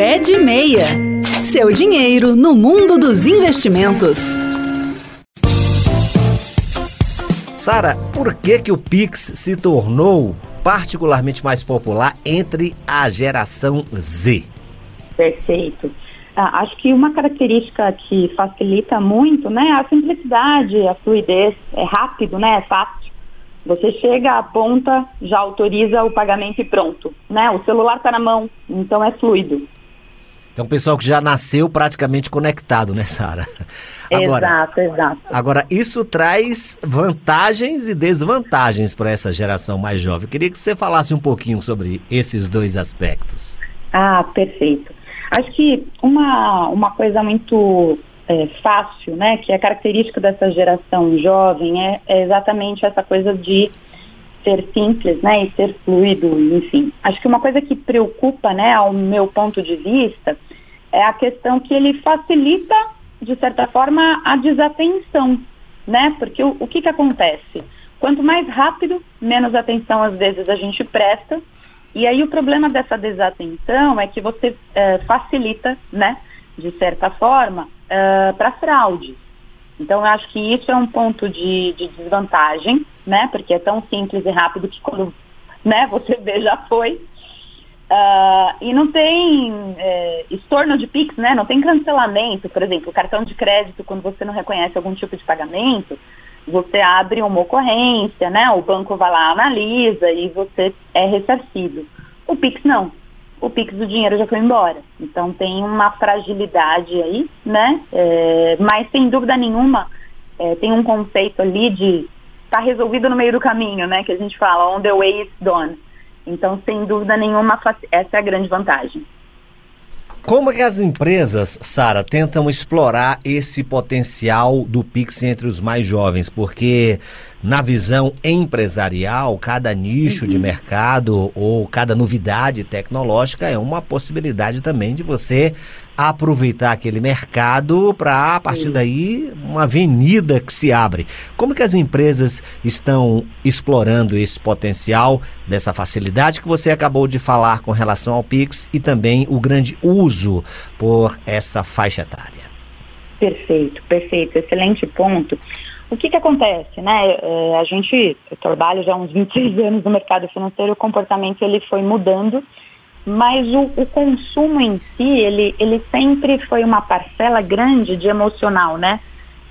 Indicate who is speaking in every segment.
Speaker 1: Pé de Meia. Seu dinheiro no mundo dos investimentos.
Speaker 2: Sara, por que que o Pix se tornou particularmente mais popular entre a geração Z?
Speaker 3: Perfeito. Ah, acho que uma característica que facilita muito, né, é a simplicidade, a fluidez, é rápido, né, é fácil. Você chega, aponta, já autoriza o pagamento e pronto. Né? O celular está na mão, então é fluido.
Speaker 2: Então, pessoal que já nasceu praticamente conectado, né, Sara?
Speaker 3: Exato, exato.
Speaker 2: Agora, isso traz vantagens e desvantagens para essa geração mais jovem. Eu queria que você falasse um pouquinho sobre esses dois aspectos.
Speaker 3: Ah, perfeito. Acho que uma, uma coisa muito é, fácil, né, que é característica dessa geração jovem, é, é, exatamente essa coisa de ser simples, né, e ser fluido, enfim. Acho que uma coisa que preocupa, né, ao meu ponto de vista, é a questão que ele facilita, de certa forma, a desatenção, né, porque o, o que que acontece? Quanto mais rápido, menos atenção às vezes a gente presta, e aí o problema dessa desatenção é que você é, facilita, né, de certa forma, uh, para fraude. Então, eu acho que isso é um ponto de, de, desvantagem, né? Porque é tão simples e rápido que quando né, você vê, já foi. Uh, e não tem é, estorno de PIX, né? Não tem cancelamento, por exemplo, cartão de crédito, quando você não reconhece algum tipo de pagamento, você abre uma ocorrência, né? O banco vai lá, analisa e você é ressarcido. O PIX não o Pix do dinheiro já foi embora. Então tem uma fragilidade aí, né? É, mas sem dúvida nenhuma é, tem um conceito ali de tá resolvido no meio do caminho, né? Que a gente fala on the way it's done. Então, sem dúvida nenhuma, essa é a grande vantagem.
Speaker 2: Como é que as empresas, Sara, tentam explorar esse potencial do Pix entre os mais jovens? Porque na visão empresarial, cada nicho uhum. de mercado ou cada novidade tecnológica é uma possibilidade também de você aproveitar aquele mercado para, a partir daí, uma avenida que se abre. Como que as empresas estão explorando esse potencial dessa facilidade que você acabou de falar com relação ao Pix e também o grande uso por essa faixa etária?
Speaker 3: Perfeito, perfeito. Excelente ponto. O que, que acontece, né? É, a gente, eu trabalho já há uns 26 anos no mercado financeiro, o comportamento ele foi mudando, mas o, o, consumo em si, ele, ele sempre foi uma parcela grande de emocional, né?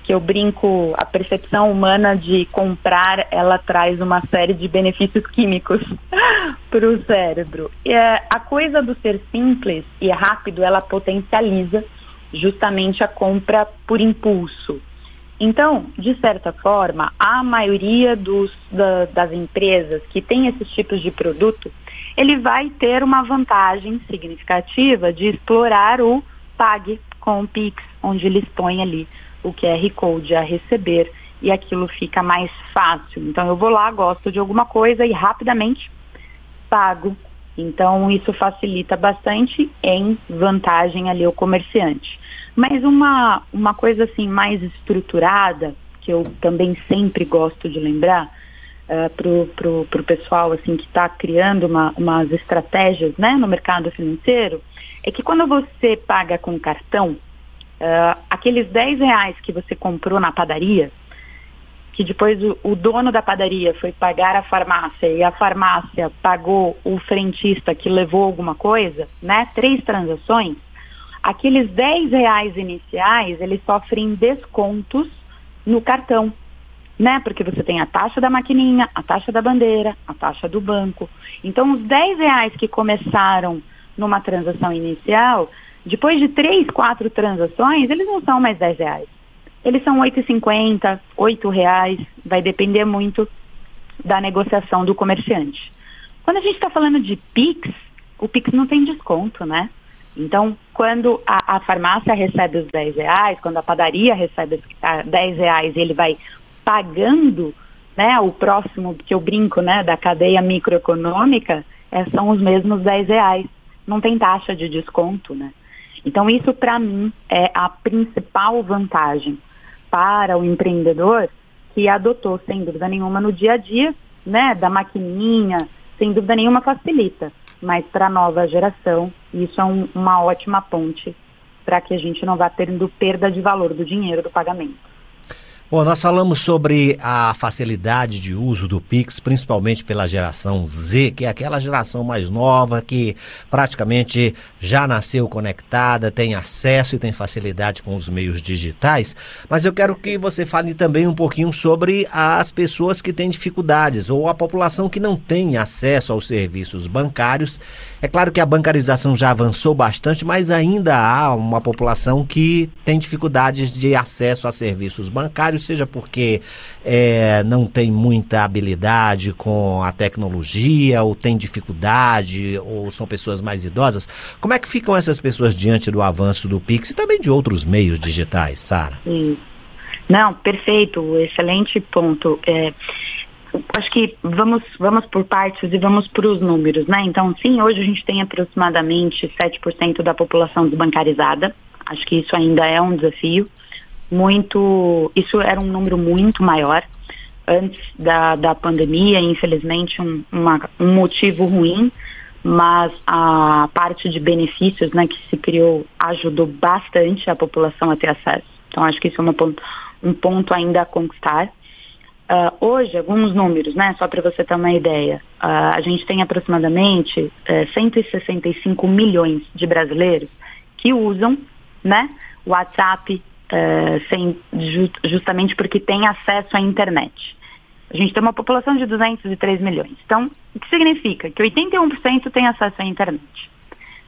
Speaker 3: Que eu brinco, a percepção humana de comprar, ela traz uma série de benefícios químicos para o cérebro. E, é, a coisa do ser simples e rápido, ela potencializa justamente a compra por impulso. Então, de certa forma, a maioria dos, da, das empresas que tem esses tipos de produto, ele vai ter uma vantagem significativa de explorar o Pague com o Pix, onde eles põem ali o QR Code a receber e aquilo fica mais fácil. Então, eu vou lá, gosto de alguma coisa e rapidamente pago. Então, isso facilita bastante em vantagem ali ao comerciante. Mas uma, uma coisa assim mais estruturada, que eu também sempre gosto de lembrar, uh, pro, pro, pro pessoal assim que está criando uma, umas estratégias né, no mercado financeiro, é que quando você paga com cartão, uh, aqueles 10 reais que você comprou na padaria, que depois o, o, dono da padaria foi pagar a farmácia e a farmácia pagou o frentista que levou alguma coisa, né? Três transações, aqueles 10 reais iniciais, eles sofrem descontos no cartão, né? Porque você tem a taxa da maquininha, a taxa da bandeira, a taxa do banco. Então, os 10 reais que começaram numa transação inicial, depois de três, quatro transações, eles não são mais 10 reais. Eles são 8,50, 8 reais, vai depender muito da negociação do comerciante. Quando a gente está falando de PIX, o PIX não tem desconto, né? Então, quando a, a, farmácia recebe os 10 reais, quando a padaria recebe os 10 reais, ele vai pagando né, o próximo, que eu brinco, né, da cadeia microeconômica, é, são os mesmos 10 reais. Não tem taxa de desconto, né? Então, isso para mim é a principal vantagem para o empreendedor que adotou, sem dúvida nenhuma, no dia a dia, né, da maquininha, sem dúvida nenhuma facilita. mas para a nova geração, isso é um, uma ótima ponte para que a gente não vá tendo perda de valor do dinheiro do pagamento.
Speaker 2: Bom, nós falamos sobre a facilidade de uso do Pix, principalmente pela geração Z, que é aquela geração mais nova que praticamente já nasceu conectada, tem acesso e tem facilidade com os meios digitais. Mas eu quero que você fale também um pouquinho sobre as pessoas que têm dificuldades ou a população que não tem acesso aos serviços bancários. É claro que a bancarização já avançou bastante, mas ainda há uma população que tem dificuldades de acesso a serviços bancários seja porque é, não tem muita habilidade com a tecnologia, ou tem dificuldade, ou são pessoas mais idosas. Como é que ficam essas pessoas diante do avanço do Pix e também de outros meios digitais, Sara?
Speaker 3: Não, perfeito, excelente ponto. É, acho que vamos, vamos por partes e vamos para os números, né? Então, sim, hoje a gente tem aproximadamente 7% da população desbancarizada. Acho que isso ainda é um desafio muito. Isso era um número muito maior antes da, da pandemia, infelizmente um, uma, um motivo ruim, mas a parte de benefícios né, que se criou ajudou bastante a população a ter acesso. Então acho que isso é uma, um ponto ainda a conquistar. Uh, hoje, alguns números, né, só para você ter uma ideia, uh, a gente tem aproximadamente uh, eh, 165 milhões de brasileiros que usam né, WhatsApp, uh, sem, justamente porque tem acesso à internet. A gente tem uma população de 203 milhões. Então, o que significa? Que 81% tem acesso à internet.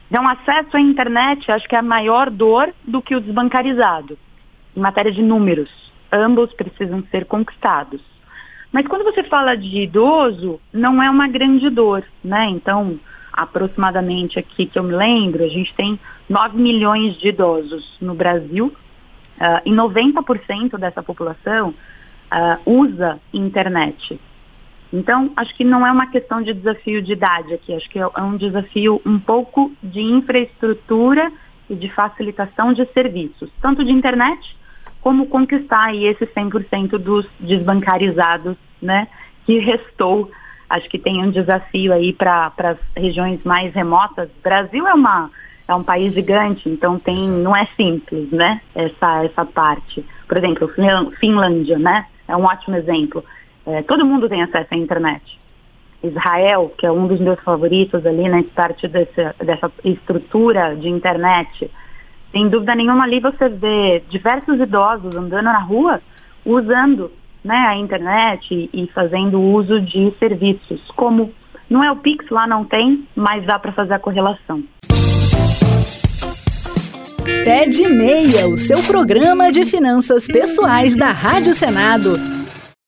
Speaker 3: Então, acesso à internet acho que é a maior dor do que o desbancarizado, em matéria de números. Ambos precisam ser conquistados. Mas quando você fala de idoso, não é uma grande dor, né? Então, aproximadamente aqui que eu me lembro, a gente tem 9 milhões de idosos no Brasil Uh, e 90% dessa população uh, usa internet. Então, acho que não é uma questão de desafio de idade aqui, acho que é um desafio um pouco de infraestrutura e de facilitação de serviços, tanto de internet como conquistar aí esses 100% dos desbancarizados, né, que restou. Acho que tem um desafio aí para as regiões mais remotas. Brasil é uma é um país gigante, então tem, não é simples, né? Essa, essa parte. Por exemplo, Finlândia, né? É um ótimo exemplo. É, todo mundo tem acesso à internet. Israel, que é um dos meus favoritos ali, né? Parte dessa, dessa estrutura de internet. Sem dúvida nenhuma ali você vê diversos idosos andando na rua usando né, a internet e, e fazendo uso de serviços. Como não é o Pix, lá não tem, mas dá para fazer a correlação.
Speaker 1: Pé de Meia, o seu programa de finanças pessoais da Rádio Senado.